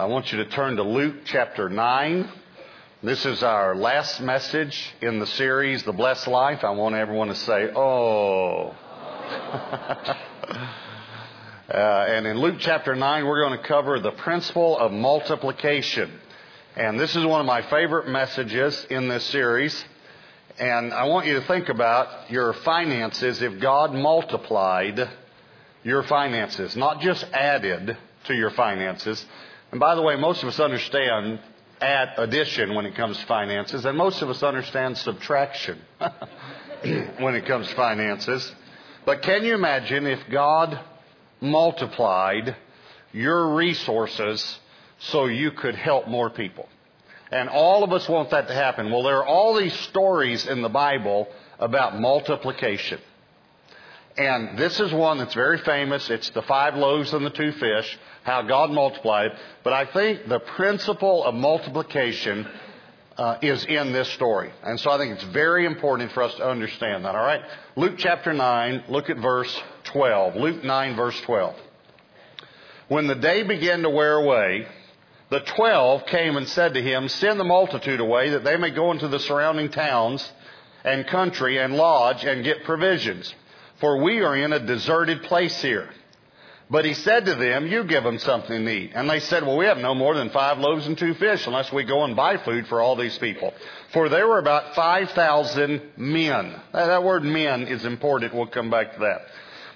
I want you to turn to Luke chapter 9. This is our last message in the series, The Blessed Life. I want everyone to say, oh. uh, and in Luke chapter 9, we're going to cover the principle of multiplication. And this is one of my favorite messages in this series. And I want you to think about your finances if God multiplied your finances, not just added to your finances. And by the way, most of us understand add addition when it comes to finances, and most of us understand subtraction when it comes to finances. But can you imagine if God multiplied your resources so you could help more people? And all of us want that to happen. Well, there are all these stories in the Bible about multiplication. And this is one that's very famous. It's the five loaves and the two fish, how God multiplied. But I think the principle of multiplication uh, is in this story. And so I think it's very important for us to understand that. All right? Luke chapter 9, look at verse 12. Luke 9, verse 12. When the day began to wear away, the twelve came and said to him, Send the multitude away that they may go into the surrounding towns and country and lodge and get provisions. For we are in a deserted place here. But he said to them, You give them something to eat. And they said, Well, we have no more than five loaves and two fish unless we go and buy food for all these people. For there were about 5,000 men. That word men is important. We'll come back to that.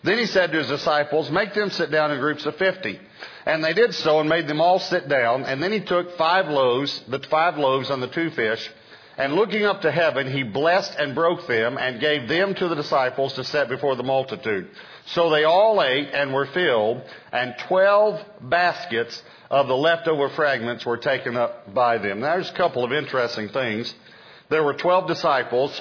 Then he said to his disciples, Make them sit down in groups of 50. And they did so and made them all sit down. And then he took five loaves, the five loaves and the two fish, and looking up to heaven, he blessed and broke them and gave them to the disciples to set before the multitude. So they all ate and were filled, and twelve baskets of the leftover fragments were taken up by them. Now, there's a couple of interesting things. There were twelve disciples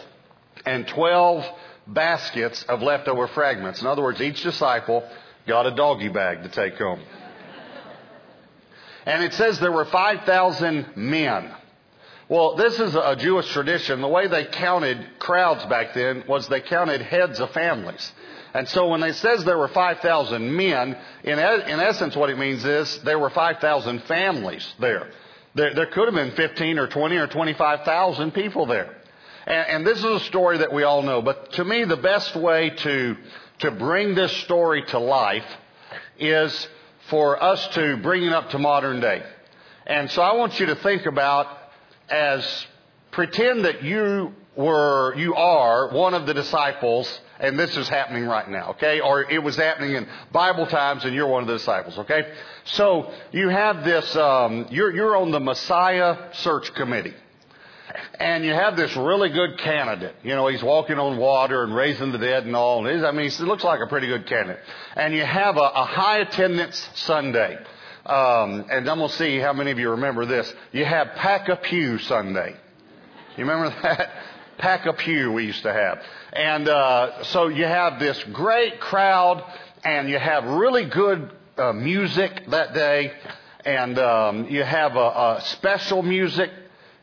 and twelve baskets of leftover fragments. In other words, each disciple got a doggy bag to take home. And it says there were 5,000 men. Well, this is a Jewish tradition. The way they counted crowds back then was they counted heads of families. And so when it says there were 5,000 men, in, in essence what it means is there were 5,000 families there. there. There could have been 15 or 20 or 25,000 people there. And, and this is a story that we all know. But to me, the best way to, to bring this story to life is for us to bring it up to modern day. And so I want you to think about as pretend that you were, you are one of the disciples and this is happening right now, okay? Or it was happening in Bible times and you're one of the disciples, okay? So you have this, um, you're, you're on the Messiah search committee and you have this really good candidate. You know, he's walking on water and raising the dead and all. I mean, he looks like a pretty good candidate. And you have a, a high attendance Sunday. Um, and I'm going to see how many of you remember this. You have Pack a Pew Sunday. You remember that? Pack a Pew we used to have. And uh, so you have this great crowd, and you have really good uh, music that day, and um, you have a, a special music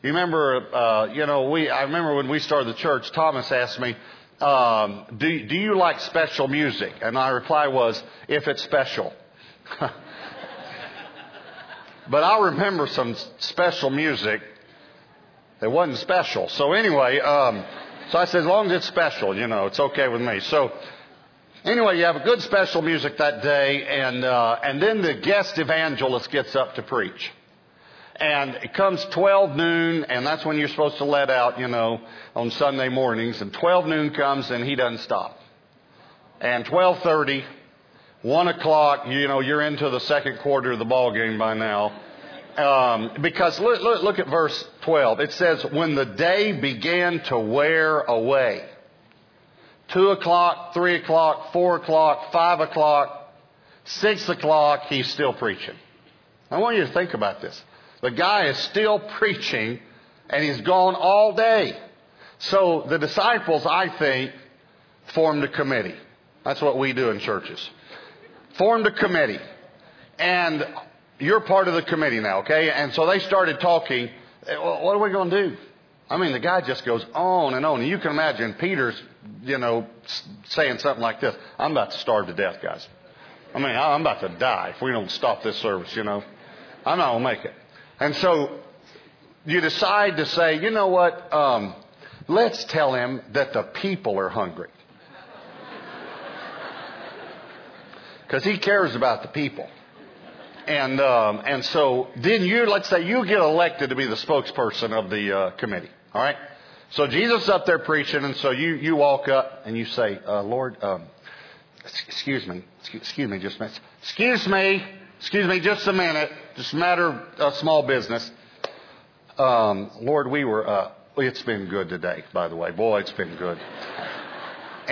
you remember, uh, you know, we, I remember when we started the church, Thomas asked me, um, do, do you like special music? And my reply was, if it's special. but I remember some special music that wasn't special. So anyway, um, so I said, as long as it's special, you know, it's okay with me. So anyway, you have a good special music that day, and uh, and then the guest evangelist gets up to preach. And it comes 12 noon, and that's when you're supposed to let out, you know, on Sunday mornings. And 12 noon comes, and he doesn't stop. And 12:30, 1 o'clock, you know, you're into the second quarter of the ball game by now. Um, because look, look, look at verse 12. It says, when the day began to wear away. 2 o'clock, 3 o'clock, 4 o'clock, 5 o'clock, 6 o'clock, he's still preaching. I want you to think about this. The guy is still preaching and he's gone all day. So the disciples, I think, formed a committee. That's what we do in churches. Formed a committee. And you're part of the committee now, okay? And so they started talking. What are we going to do? I mean, the guy just goes on and on. You can imagine Peter's, you know, saying something like this I'm about to starve to death, guys. I mean, I'm about to die if we don't stop this service, you know. I'm not going to make it. And so you decide to say, you know what? Um, let's tell him that the people are hungry. Because he cares about the people. And, um, and so then you, let's say you get elected to be the spokesperson of the uh, committee. All right? So Jesus up there preaching, and so you, you walk up and you say, uh, Lord, um, excuse me, excuse me just a minute. Excuse me, excuse me just a minute. Just a matter of small business. Um, Lord, we were, uh, it's been good today, by the way. Boy, it's been good.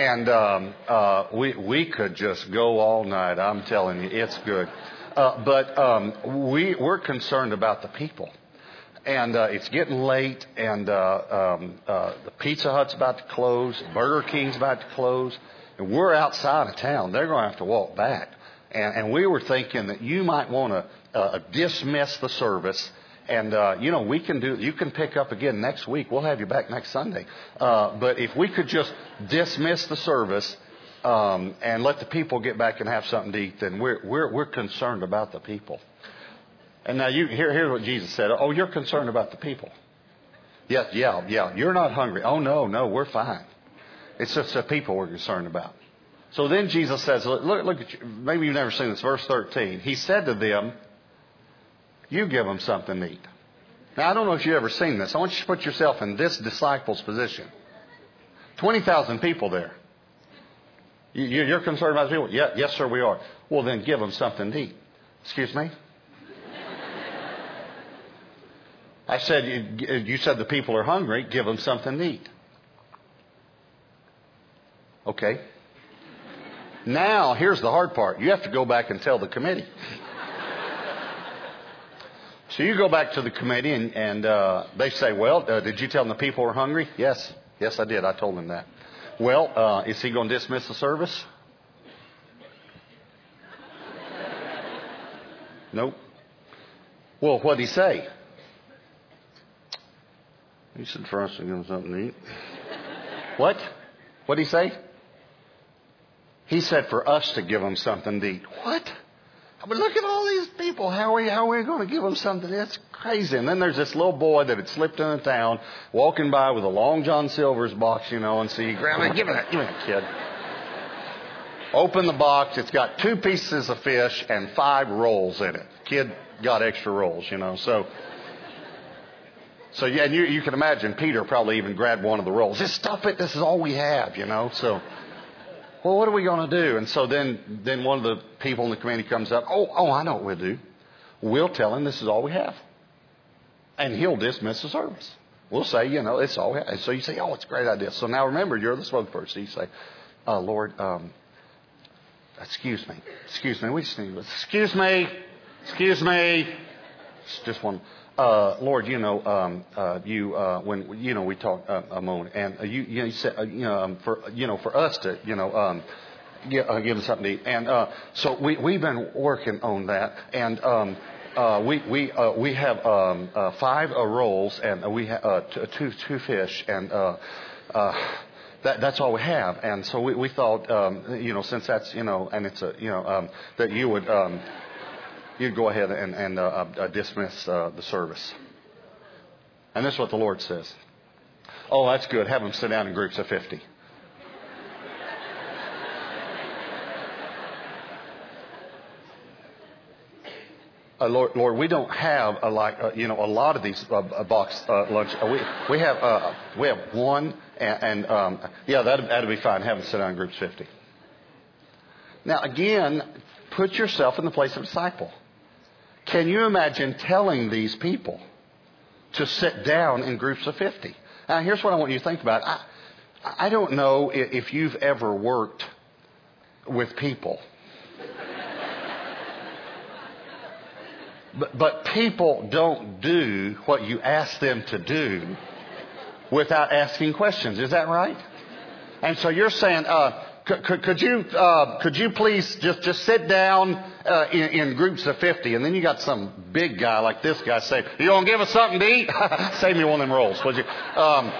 And um, uh, we, we could just go all night. I'm telling you, it's good. Uh, but um, we, we're concerned about the people. And uh, it's getting late, and uh, um, uh, the Pizza Hut's about to close, Burger King's about to close, and we're outside of town. They're going to have to walk back. And, and we were thinking that you might want to uh, dismiss the service and uh, you know we can do. You can pick up again next week. We'll have you back next Sunday. Uh, but if we could just dismiss the service um, and let the people get back and have something to eat, then we're we're we're concerned about the people. And now you here here's what Jesus said. Oh, you're concerned about the people. Yeah, yeah, yeah. You're not hungry. Oh no, no, we're fine. It's just the people we're concerned about. So then Jesus says, look, look at you. Maybe you've never seen this. Verse 13. He said to them, you give them something to eat. Now, I don't know if you've ever seen this. I want you to put yourself in this disciple's position. 20,000 people there. You're concerned about the people? Yeah, yes, sir, we are. Well, then give them something to eat. Excuse me? I said, you said the people are hungry. Give them something to eat. Okay. Now, here's the hard part. You have to go back and tell the committee. So you go back to the committee and, and uh, they say, well, uh, did you tell them the people were hungry? Yes. Yes, I did. I told them that. Well, uh, is he going to dismiss the service? Nope. Well, what did he say? He said for us to give him something to eat. what? What did he say? He said for us to give him something to eat. What? But look at all these people. How are we, how are we going to give them something? That's crazy. And then there's this little boy that had slipped into town, walking by with a Long John Silver's box, you know, and it, give me that, give me that, kid. Open the box. It's got two pieces of fish and five rolls in it. Kid got extra rolls, you know. So, so yeah, and you, you can imagine Peter probably even grabbed one of the rolls. Just stuff it. This is all we have, you know. So well, what are we going to do? And so then, then one of the people in the committee comes up. Oh, oh, I know what we'll do. We'll tell him this is all we have, and he'll dismiss the service. We'll say, you know, it's all we have. So you say, oh, it's a great idea. So now remember, you're the spokesperson. You say, uh, Lord, um, excuse me, excuse me. We just need, excuse me, excuse me. It's just one uh, Lord, you know, um, uh, you uh, when you know we talked uh, a moment, and uh, you you, said uh, you know um, for you know for us to you know um, give, give them something to eat, and uh, so we we've been working on that, and. Um, uh, we we uh, we have um, uh, five rolls and we have t- two two fish and uh, uh, that that's all we have and so we, we thought um, you know since that's you know and it's a you know um, that you would um, you'd go ahead and, and uh, uh, dismiss uh, the service. And this is what the Lord says. Oh, that's good. Have them sit down in groups of 50. Uh, Lord, Lord, we don't have a, like uh, you know a lot of these uh, box uh, lunch. Uh, we we have uh, we have one, and, and um, yeah, that that'd be fine. Have them sit down in groups fifty. Now again, put yourself in the place of a disciple. Can you imagine telling these people to sit down in groups of 50? Now, here's what I want you to think about. I, I don't know if you've ever worked with people. but, but people don't do what you ask them to do without asking questions. Is that right? And so you're saying, uh, could, could, you uh, could you please just just sit down uh, in, in, groups of fifty, and then you got some big guy like this guy say, "You gonna give us something to eat? Save me one of them rolls, would you?" Um,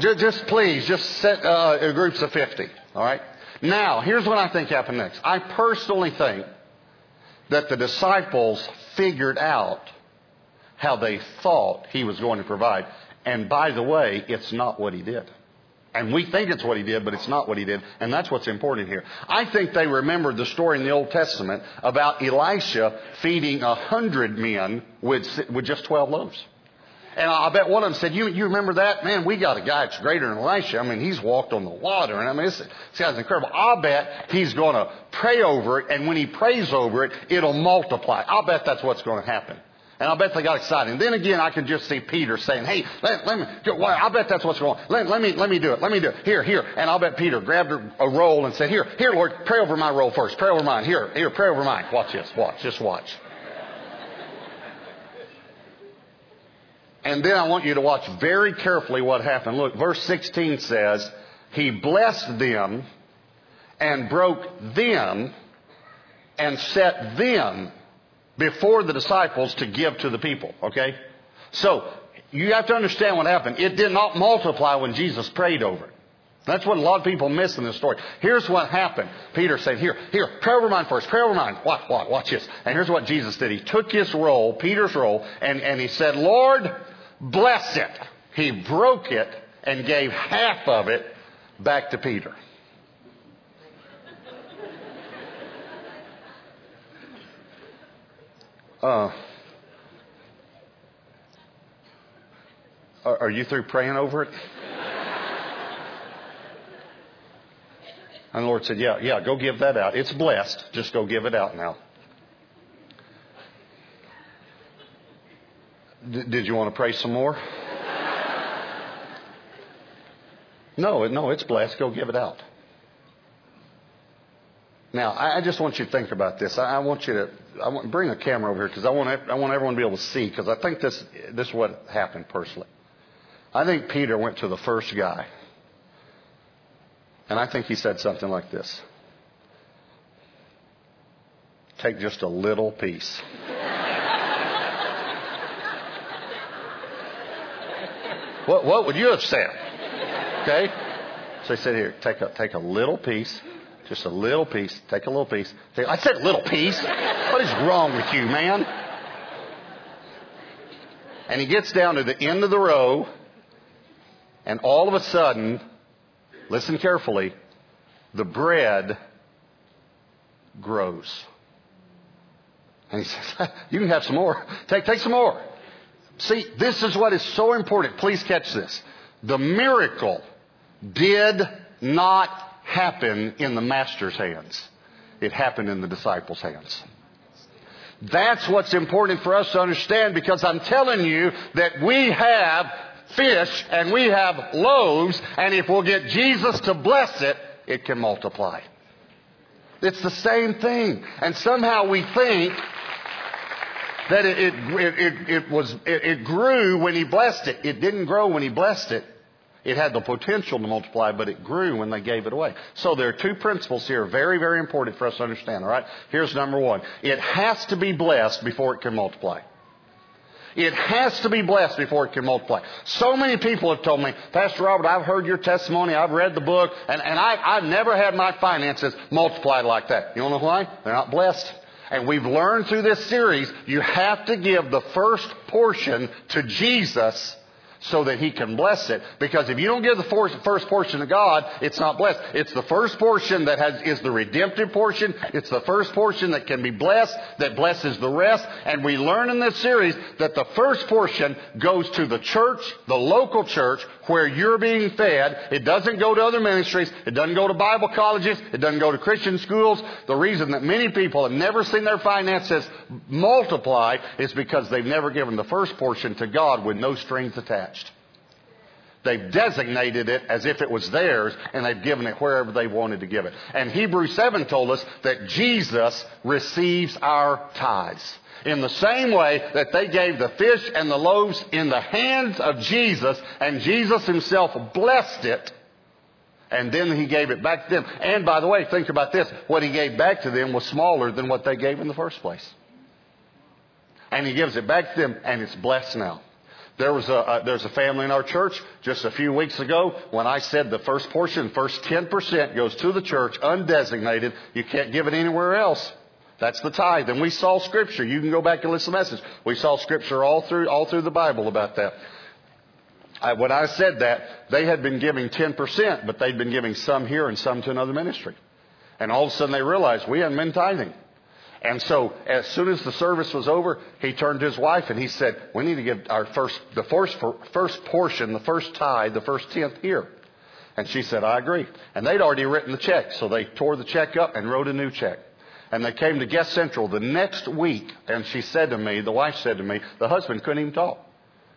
just, just, please, just sit uh, in groups of fifty. All right. Now, here's what I think happened next. I personally think that the disciples figured out how they thought he was going to provide. And by the way, it's not what he did. And we think it's what he did, but it's not what he did. And that's what's important here. I think they remembered the story in the Old Testament about Elisha feeding a hundred men with, with just 12 loaves. And I bet one of them said, you, you remember that? Man, we got a guy that's greater than Elisha. I mean, he's walked on the water. And I mean, this, this guy's incredible. I'll bet he's going to pray over it. And when he prays over it, it'll multiply. I'll bet that's what's going to happen. And I bet they got excited. Then again, I can just see Peter saying, "Hey, let, let me." Well, I bet that's what's going on. Let, let, me let me do it. Let me do it. Here, here. And I'll bet Peter grabbed a roll and said, "Here, here, Lord, pray over my roll first. Pray over mine. Here, here, pray over mine. Watch this. Watch. Just watch." And then I want you to watch very carefully what happened. Look, verse 16 says, He blessed them and broke them and set them before the disciples to give to the people. Okay? So, you have to understand what happened. It did not multiply when Jesus prayed over it. That's what a lot of people miss in this story. Here's what happened. Peter said, Here, here, pray over mine first, pray over mine. Watch, watch, watch this. And here's what Jesus did. He took his roll, Peter's roll, and, and he said, Lord, bless it. He broke it and gave half of it back to Peter. Uh, are, you through praying over it? And the Lord said, Yeah, yeah, go give that out. It's blessed. Just go give it out now. D- did you want to pray some more? No, no, it's blessed. Go give it out. Now, I just want you to think about this. I want you to I want, bring a camera over here because I want I want everyone to be able to see because I think this this is what happened personally. I think Peter went to the first guy, and I think he said something like this: "Take just a little piece." what what would you have said? Okay, so he said, "Here, take a take a little piece." Just a little piece. Take a little piece. I said little piece. What is wrong with you, man? And he gets down to the end of the row, and all of a sudden, listen carefully, the bread grows. And he says, You can have some more. Take, take some more. See, this is what is so important. Please catch this. The miracle did not happen in the master's hands. It happened in the disciples' hands. That's what's important for us to understand because I'm telling you that we have fish and we have loaves, and if we'll get Jesus to bless it, it can multiply. It's the same thing. And somehow we think that it, it, it, it was, it grew when he blessed it. It didn't grow when he blessed it. It had the potential to multiply, but it grew when they gave it away. So there are two principles here, very, very important for us to understand, all right? Here's number one. It has to be blessed before it can multiply. It has to be blessed before it can multiply. So many people have told me, Pastor Robert, I've heard your testimony, I've read the book, and, and I, I've never had my finances multiplied like that. You know why? They're not blessed. And we've learned through this series, you have to give the first portion to Jesus so that he can bless it. Because if you don't give the first portion to God, it's not blessed. It's the first portion that has, is the redemptive portion. It's the first portion that can be blessed, that blesses the rest. And we learn in this series that the first portion goes to the church, the local church, where you're being fed. It doesn't go to other ministries. It doesn't go to Bible colleges. It doesn't go to Christian schools. The reason that many people have never seen their finances multiply is because they've never given the first portion to God with no strings attached. They've designated it as if it was theirs, and they've given it wherever they wanted to give it. And Hebrews 7 told us that Jesus receives our tithes. In the same way that they gave the fish and the loaves in the hands of Jesus, and Jesus himself blessed it, and then he gave it back to them. And by the way, think about this. What he gave back to them was smaller than what they gave in the first place. And he gives it back to them, and it's blessed now. There was a, uh, there's a family in our church just a few weeks ago when I said the first portion, first 10% goes to the church, undesignated. You can't give it anywhere else. That's the tithe. And we saw scripture. You can go back and listen to the message. We saw scripture all through, all through the Bible about that. I, when I said that, they had been giving 10%, but they'd been giving some here and some to another ministry. And all of a sudden they realized we hadn't been tithing. And so as soon as the service was over, he turned to his wife and he said, we need to give our first, the first, first portion, the first tithe, the first tenth here. And she said, I agree. And they'd already written the check, so they tore the check up and wrote a new check. And they came to Guest Central the next week, and she said to me, the wife said to me, the husband couldn't even talk.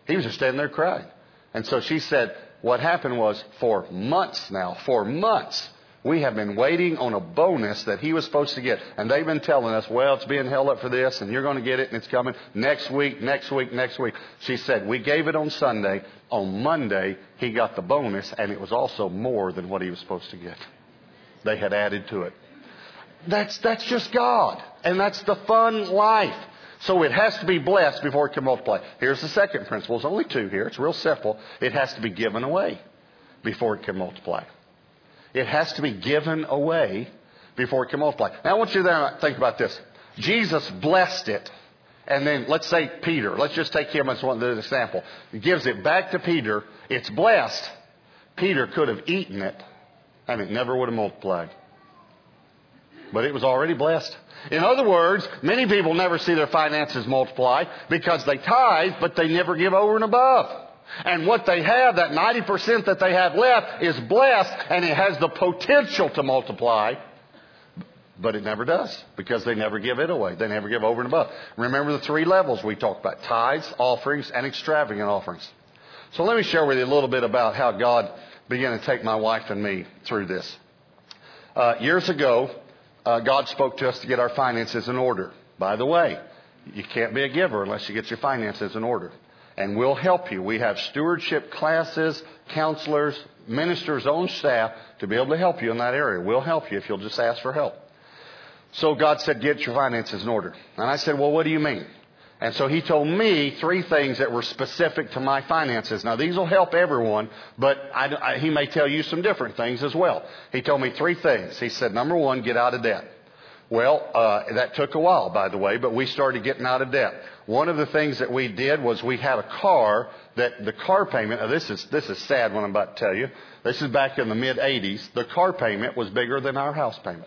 He was just standing there crying. And so she said, what happened was for months now, for months, we have been waiting on a bonus that he was supposed to get. And they've been telling us, well, it's being held up for this, and you're going to get it, and it's coming next week, next week, next week. She said, we gave it on Sunday. On Monday, he got the bonus, and it was also more than what he was supposed to get. They had added to it. That's, that's just God. And that's the fun life. So it has to be blessed before it can multiply. Here's the second principle. There's only two here. It's real simple. It has to be given away before it can multiply. It has to be given away before it can multiply. Now I want you to think about this. Jesus blessed it. And then let's say Peter. Let's just take him as one example. He gives it back to Peter. It's blessed. Peter could have eaten it and it never would have multiplied. But it was already blessed. In other words, many people never see their finances multiply because they tithe, but they never give over and above. And what they have, that 90% that they have left, is blessed and it has the potential to multiply. But it never does because they never give it away. They never give over and above. Remember the three levels we talked about tithes, offerings, and extravagant offerings. So let me share with you a little bit about how God began to take my wife and me through this. Uh, years ago, uh, God spoke to us to get our finances in order. By the way, you can't be a giver unless you get your finances in order and we'll help you. We have stewardship classes, counselors, ministers own staff to be able to help you in that area. We'll help you if you'll just ask for help. So God said, get your finances in order. And I said, well, what do you mean? And so he told me three things that were specific to my finances. Now these will help everyone, but I, I, he may tell you some different things as well. He told me three things. He said, number one, get out of debt. Well, uh, that took a while, by the way, but we started getting out of debt. One of the things that we did was we had a car that the car payment. this is this is sad. What I'm about to tell you. This is back in the mid '80s. The car payment was bigger than our house payment.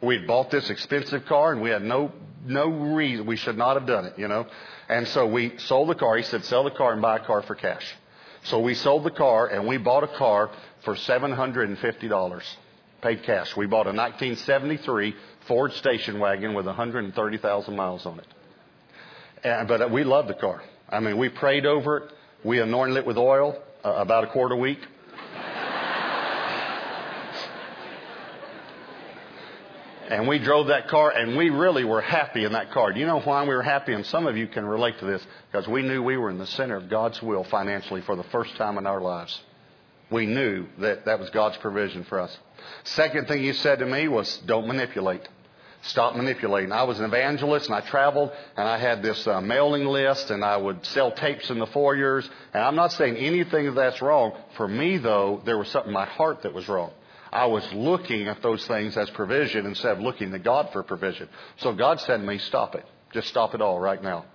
We'd bought this expensive car, and we had no no reason we should not have done it, you know. And so we sold the car. He said, "Sell the car and buy a car for cash." So we sold the car, and we bought a car for seven hundred and fifty dollars, paid cash. We bought a 1973 Ford station wagon with 130,000 miles on it. And, but we loved the car. I mean, we prayed over it. We anointed it with oil uh, about a quarter a week. and we drove that car, and we really were happy in that car. Do you know why we were happy? And some of you can relate to this because we knew we were in the center of God's will financially for the first time in our lives. We knew that that was God's provision for us. Second thing you said to me was, don't manipulate. Stop manipulating. I was an evangelist and I traveled and I had this uh, mailing list and I would sell tapes in the foyers. And I'm not saying anything that's wrong. For me, though, there was something in my heart that was wrong. I was looking at those things as provision instead of looking to God for provision. So God said to me, stop it. Just stop it all right now.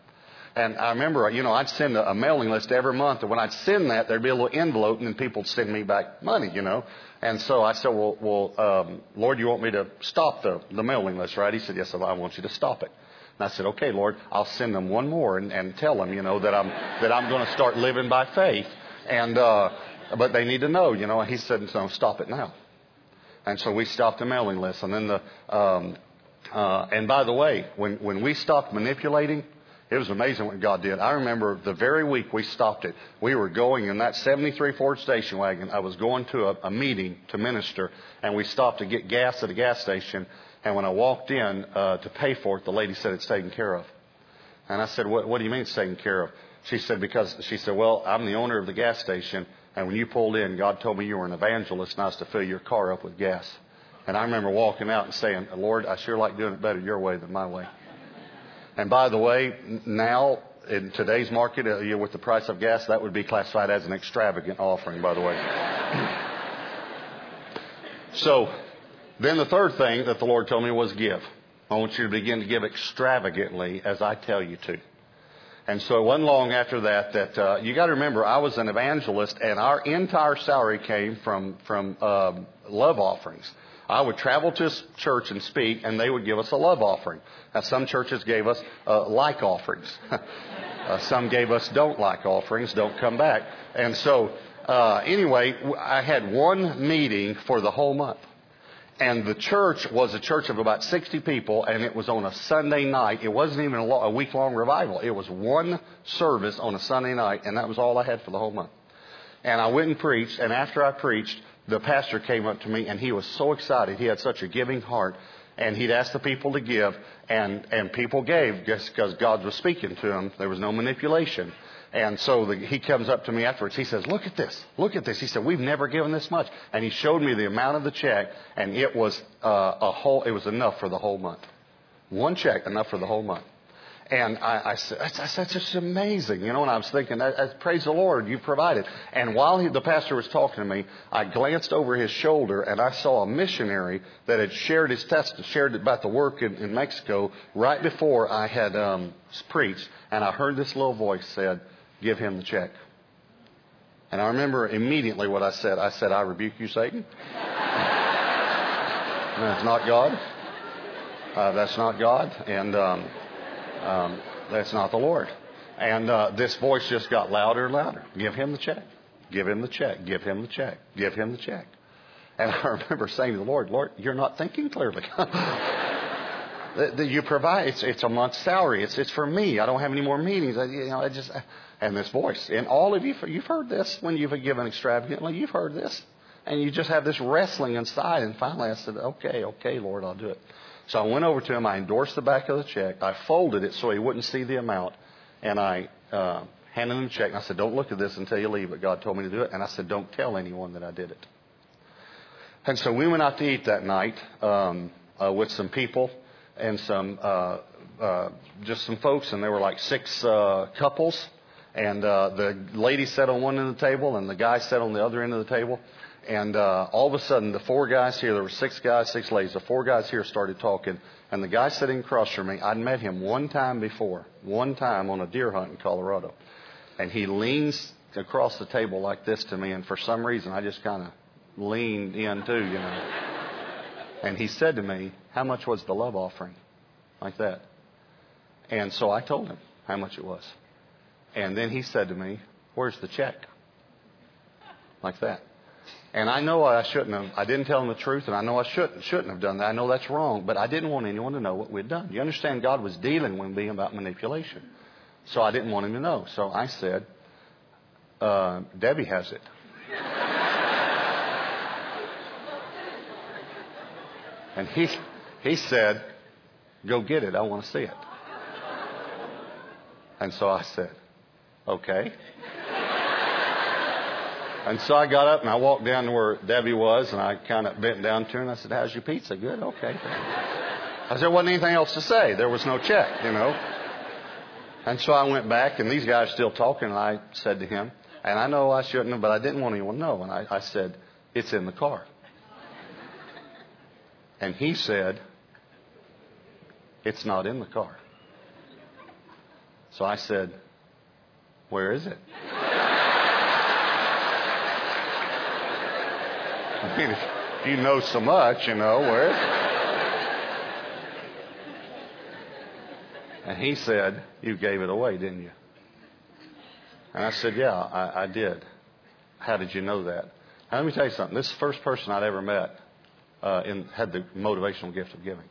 And I remember, you know, I'd send a, mailing list every month, and when I'd send that, there'd be a little envelope, and then people would send me back money, you know. And so I said, well, well um, Lord, you want me to stop the, the mailing list, right? He said, yes, I want you to stop it. And I said, okay, Lord, I'll send them one more and, and tell them, you know, that I'm, that I'm going to start living by faith. And, uh, but they need to know, you know. And he said, no, stop it now. And so we stopped the mailing list. And then the, um, uh, and by the way, when, when we stopped manipulating, it was amazing what God did. I remember the very week we stopped it. We were going in that 73 Ford station wagon. I was going to a, a meeting to minister, and we stopped to get gas at a gas station. And when I walked in uh, to pay for it, the lady said it's taken care of. And I said, what, what do you mean it's taken care of? She said, because she said, well, I'm the owner of the gas station, and when you pulled in, God told me you were an evangelist and I was to fill your car up with gas. And I remember walking out and saying, Lord, I sure like doing it better your way than my way. And by the way, now in today's market, uh, with the price of gas, that would be classified as an extravagant offering, by the way. so, then the third thing that the Lord told me was give. I want you to begin to give extravagantly as I tell you to. And so it wasn't long after that that uh, you got to remember I was an evangelist, and our entire salary came from from uh, love offerings. I would travel to a church and speak, and they would give us a love offering. Now, some churches gave us uh, like offerings. uh, some gave us don't like offerings, don't come back. And so, uh, anyway, I had one meeting for the whole month. And the church was a church of about 60 people, and it was on a Sunday night. It wasn't even a, lo- a week long revival. It was one service on a Sunday night, and that was all I had for the whole month. And I went and preached, and after I preached, the pastor came up to me, and he was so excited. He had such a giving heart, and he'd asked the people to give, and, and people gave just because God was speaking to them. There was no manipulation. And so the, he comes up to me afterwards. He says, Look at this. Look at this. He said, We've never given this much. And he showed me the amount of the check, and it was uh, a whole, it was enough for the whole month. One check, enough for the whole month. And I, I, said, said, that's just amazing. You know, and I was thinking, praise the Lord, you provided. And while he, the pastor was talking to me, I glanced over his shoulder and I saw a missionary that had shared his testimony, shared about the work in, in Mexico right before I had um, preached. And I heard this little voice said, give him the check. And I remember immediately what I said. I said, I rebuke you, Satan. that's not God. Uh, that's not God. And um, um, that's not the Lord. And uh, this voice just got louder and louder. Give him the check. Give him the check. Give him the check. Give him the check. And I remember saying to the Lord, Lord, you're not thinking clearly. that you provide, it's, it's a month's salary. It's, it's for me. I don't have any more meetings. I, you know, I just, and this voice. And all of you, you've heard this when you've given extravagantly. You've heard this. And you just have this wrestling inside. And finally I said, okay, okay, Lord, I'll do it. So I went over to him. I endorsed the back of the check. I folded it so he wouldn't see the amount. And I uh, handed him the check. And I said, don't look at this until you leave. But God told me to do it. And I said, don't tell anyone that I did it. And so we went out to eat that night um, uh, with some people and some uh, uh, just some folks, and there were like six uh, couples. And uh, the lady sat on one end of the table, and the guy sat on the other end of the table. And uh, all of a sudden, the four guys here, there were six guys, six ladies. The four guys here started talking, and the guy sitting across from me, I'd met him one time before, one time on a deer hunt in Colorado. And he leans across the table like this to me, and for some reason, I just kind of leaned in too, you know. And he said to me, How much was the love offering? Like that. And so I told him how much it was. And then he said to me, Where's the check? Like that. And I know I shouldn't have. I didn't tell him the truth, and I know I shouldn't shouldn't have done that. I know that's wrong, but I didn't want anyone to know what we'd done. You understand? God was dealing with me about manipulation, so I didn't want him to know. So I said, uh, "Debbie has it." and he he said, "Go get it. I want to see it." And so I said, Okay. And so I got up and I walked down to where Debbie was and I kind of bent down to her and I said, How's your pizza? Good? Okay. I said, There wasn't anything else to say. There was no check, you know. And so I went back and these guys are still talking and I said to him, and I know I shouldn't have, but I didn't want anyone to know. And I, I said, It's in the car. And he said, It's not in the car. So I said, where is it? I mean, if you know so much, you know, where? And he said, You gave it away, didn't you? And I said, Yeah, I, I did. How did you know that? Now, let me tell you something. This is the first person I'd ever met uh, in, had the motivational gift of giving.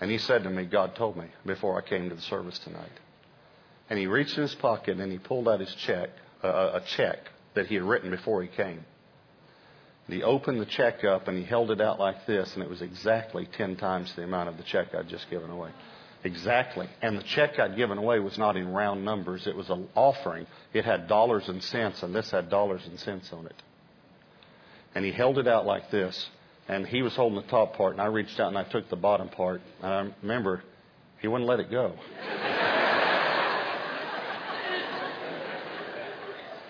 And he said to me, God told me before I came to the service tonight. And he reached in his pocket and he pulled out his check, uh, a check that he had written before he came. And he opened the check up and he held it out like this, and it was exactly 10 times the amount of the check I'd just given away. Exactly. And the check I'd given away was not in round numbers, it was an offering. It had dollars and cents, and this had dollars and cents on it. And he held it out like this, and he was holding the top part, and I reached out and I took the bottom part. And I remember he wouldn't let it go.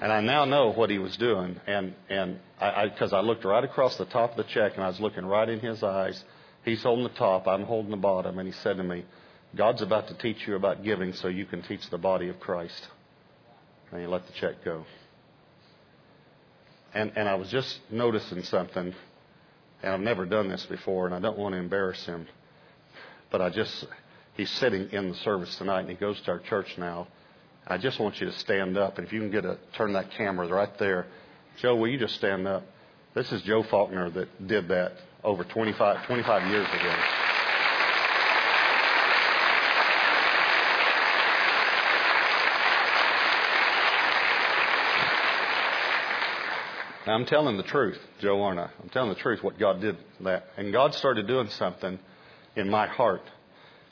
And I now know what he was doing. And, and I, because I, I looked right across the top of the check and I was looking right in his eyes. He's holding the top, I'm holding the bottom, and he said to me, God's about to teach you about giving so you can teach the body of Christ. And he let the check go. And, and I was just noticing something, and I've never done this before, and I don't want to embarrass him. But I just, he's sitting in the service tonight, and he goes to our church now. I just want you to stand up, and if you can get a, turn that camera right there. Joe, will you just stand up? This is Joe Faulkner that did that over 25, 25 years ago. Now, I'm telling the truth, Joe, aren't I? I'm telling the truth what God did that. And God started doing something in my heart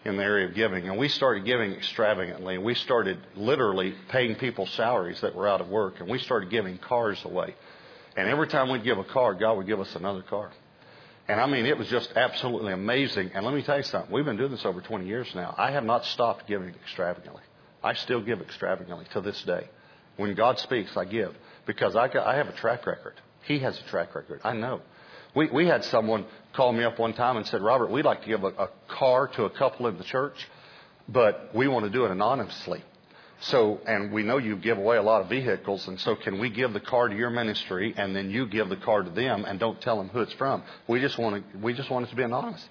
in the area of giving. And we started giving extravagantly. And we started literally paying people salaries that were out of work. And we started giving cars away. And every time we'd give a car, God would give us another car. And I mean, it was just absolutely amazing. And let me tell you something. We've been doing this over 20 years now. I have not stopped giving extravagantly. I still give extravagantly to this day. When God speaks, I give because I, I have a track record. He has a track record. I know. We, we had someone call me up one time and said, Robert, we'd like to give a, a car to a couple in the church, but we want to do it anonymously. So, and we know you give away a lot of vehicles, and so can we give the car to your ministry, and then you give the car to them, and don't tell them who it's from? We just want to, we just want it to be anonymous.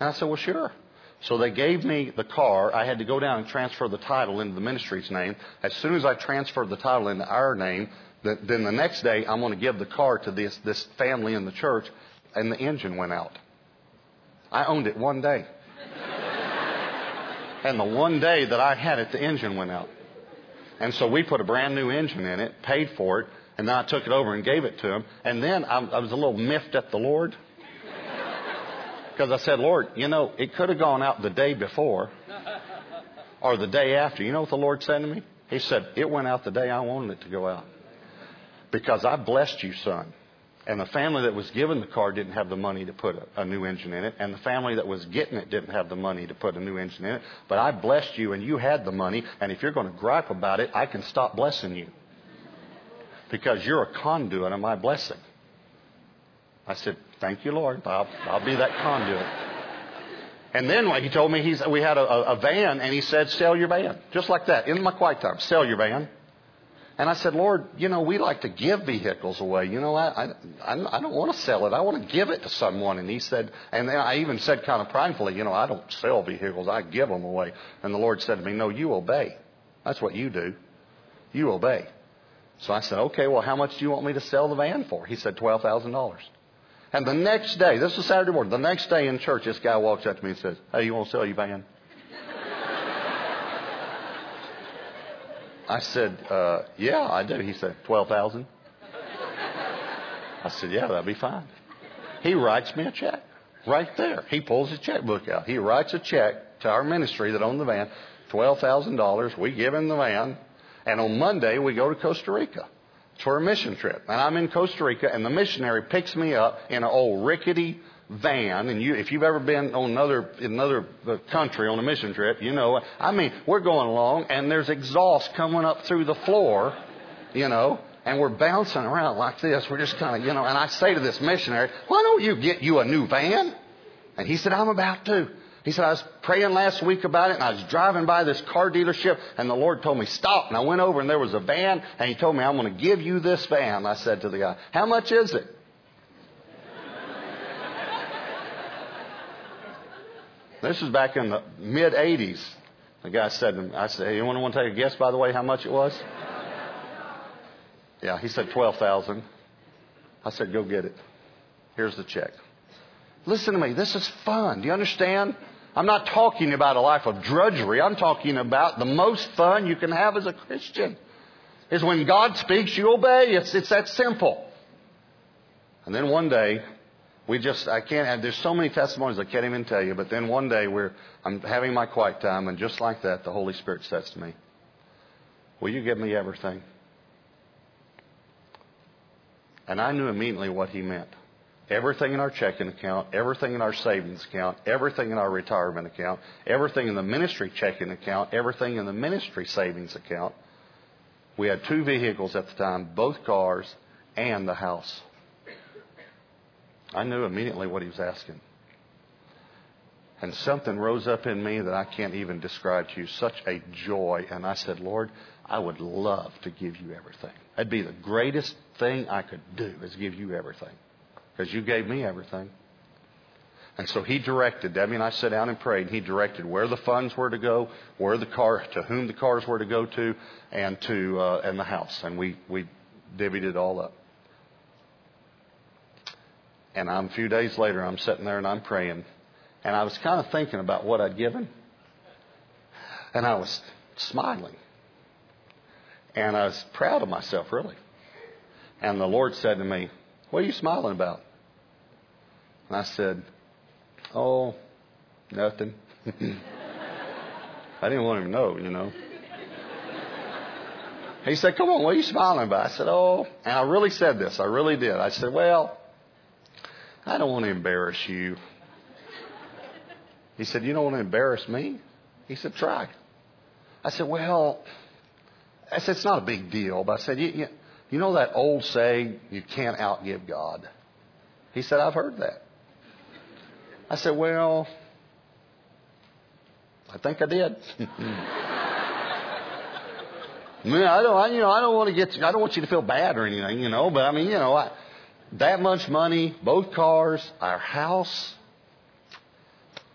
And I said, well, sure. So they gave me the car. I had to go down and transfer the title into the ministry's name. As soon as I transferred the title into our name, then the next day I'm going to give the car to this, this family in the church, and the engine went out. I owned it one day. and the one day that I had it, the engine went out. And so we put a brand new engine in it, paid for it, and then I took it over and gave it to him. And then I, I was a little miffed at the Lord. Because I said, Lord, you know, it could have gone out the day before or the day after. You know what the Lord said to me? He said, It went out the day I wanted it to go out because I blessed you, son. And the family that was given the car didn't have the money to put a, a, new engine in it. And the family that was getting it didn't have the money to put a new engine in it. But I blessed you and you had the money. And if you're going to gripe about it, I can stop blessing you. Because you're a conduit of my blessing. I said, Thank you, Lord. I'll, I'll be that conduit. And then he told me he's, we had a, a, a van and he said, Sell your van. Just like that. In my quiet time. Sell your van. And I said, Lord, you know, we like to give vehicles away. You know, I, I, I don't want to sell it. I want to give it to someone. And he said, and I even said kind of pridefully, you know, I don't sell vehicles. I give them away. And the Lord said to me, no, you obey. That's what you do. You obey. So I said, okay, well, how much do you want me to sell the van for? He said, $12,000. And the next day, this is Saturday morning, the next day in church, this guy walks up to me and says, hey, you want to sell your van? I said, uh, yeah, I do. He said, 12000 I said, yeah, that'll be fine. He writes me a check right there. He pulls his checkbook out. He writes a check to our ministry that owned the van, $12,000. We give him the van. And on Monday, we go to Costa Rica for a mission trip. And I'm in Costa Rica, and the missionary picks me up in an old rickety van, and you, if you've ever been on another in another uh, country on a mission trip, you know. I mean, we're going along, and there's exhaust coming up through the floor, you know, and we're bouncing around like this. We're just kind of, you know. And I say to this missionary, "Why don't you get you a new van?" And he said, "I'm about to." He said, I was praying last week about it, and I was driving by this car dealership, and the Lord told me, stop. And I went over, and there was a van, and He told me, I'm going to give you this van. I said to the guy, How much is it? This is back in the mid 80s. The guy said, to me, I said, hey, you want to take a guess, by the way, how much it was? Yeah, he said 12000 I said, go get it. Here's the check. Listen to me. This is fun. Do you understand? I'm not talking about a life of drudgery. I'm talking about the most fun you can have as a Christian is when God speaks, you obey. It's, it's that simple. And then one day, we just, I can't, there's so many testimonies I can't even tell you, but then one day we're, I'm having my quiet time, and just like that, the Holy Spirit says to me, Will you give me everything? And I knew immediately what he meant. Everything in our checking account, everything in our savings account, everything in our retirement account, everything in the ministry checking account, everything in the ministry savings account. We had two vehicles at the time, both cars and the house. I knew immediately what he was asking. And something rose up in me that I can't even describe to you. Such a joy. And I said, Lord, I would love to give you everything. That'd be the greatest thing I could do is give you everything. Because you gave me everything. And so he directed, Debbie and I sat down and prayed, and he directed where the funds were to go, where the car, to whom the cars were to go to, and to, uh, and the house. And we, we divvied it all up. And I'm, a few days later, I'm sitting there and I'm praying. And I was kind of thinking about what I'd given. And I was smiling. And I was proud of myself, really. And the Lord said to me, What are you smiling about? And I said, Oh, nothing. I didn't want him to know, you know. He said, Come on, what are you smiling about? I said, Oh, and I really said this. I really did. I said, Well, I don't want to embarrass you. He said, You don't want to embarrass me? He said, Try. I said, Well, I said, It's not a big deal. But I said, You, you, you know that old saying, you can't outgive God? He said, I've heard that. I said, Well, I think I did. I, I don't, I, you know, I don't want to get, I don't want you to feel bad or anything, you know. But I mean, you know, I, that much money, both cars, our house.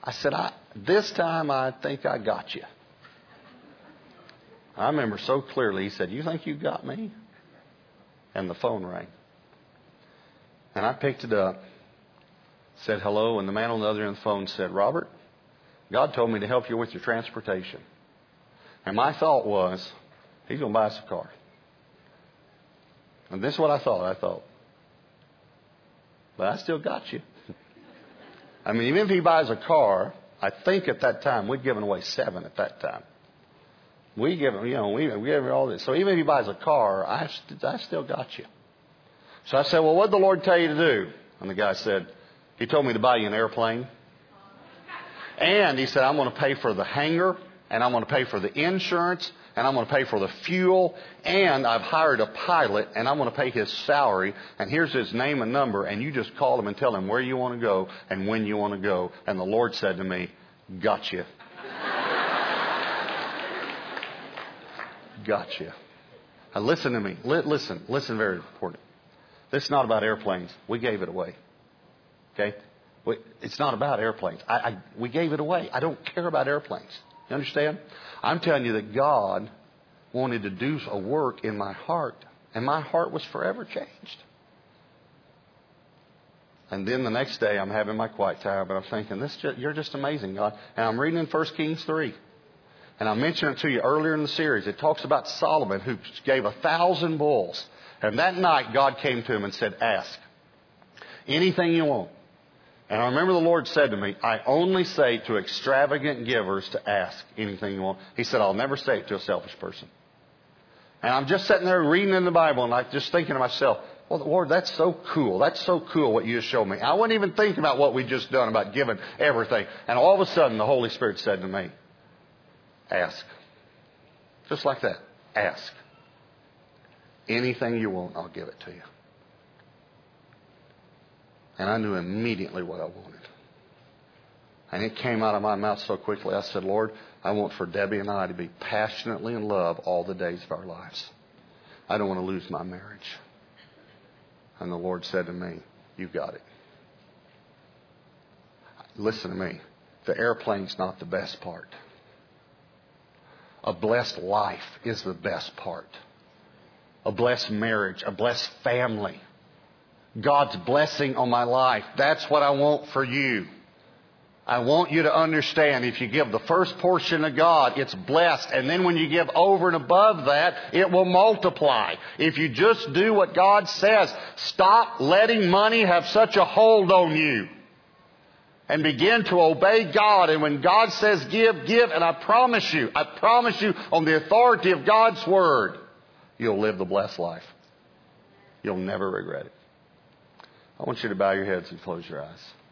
I said, I, this time I think I got you. I remember so clearly. He said, "You think you got me?" And the phone rang, and I picked it up, said hello, and the man on the other end of the phone said, "Robert, God told me to help you with your transportation." And my thought was, He's going to buy us a car. And this is what I thought. I thought, but I still got you. I mean, even if he buys a car, I think at that time we'd given away seven at that time. We give him, you know, we, we give him all this. So even if he buys a car, I, I still got you. So I said, well, what did the Lord tell you to do? And the guy said, he told me to buy you an airplane. And he said, I'm going to pay for the hangar, and I'm going to pay for the insurance, and I'm going to pay for the fuel, and I've hired a pilot, and I'm going to pay his salary, and here's his name and number, and you just call him and tell him where you want to go and when you want to go. And the Lord said to me, Gotcha. gotcha. Now listen to me. Listen, listen, very important. This is not about airplanes. We gave it away. Okay? It's not about airplanes. I, I, we gave it away. I don't care about airplanes. You understand? I'm telling you that God wanted to do a work in my heart, and my heart was forever changed. And then the next day, I'm having my quiet time, but I'm thinking, this you're just amazing, God. And I'm reading in 1 Kings 3. And I mentioned it to you earlier in the series. It talks about Solomon who gave a thousand bulls. And that night, God came to him and said, Ask anything you want. And I remember the Lord said to me, I only say to extravagant givers to ask anything you want. He said, I'll never say it to a selfish person. And I'm just sitting there reading in the Bible and I'm just thinking to myself, well, Lord, that's so cool. That's so cool what you just showed me. I wasn't even thinking about what we just done about giving everything. And all of a sudden, the Holy Spirit said to me, Ask. Just like that. Ask. Anything you want, I'll give it to you. And I knew immediately what I wanted. And it came out of my mouth so quickly. I said, Lord, I want for Debbie and I to be passionately in love all the days of our lives. I don't want to lose my marriage. And the Lord said to me, You've got it. Listen to me. The airplane's not the best part. A blessed life is the best part. A blessed marriage, a blessed family God's blessing on my life. That's what I want for you. I want you to understand if you give the first portion to God, it's blessed. And then when you give over and above that, it will multiply. If you just do what God says, stop letting money have such a hold on you. And begin to obey God. And when God says give, give. And I promise you, I promise you on the authority of God's Word, you'll live the blessed life. You'll never regret it. I want you to bow your heads and close your eyes.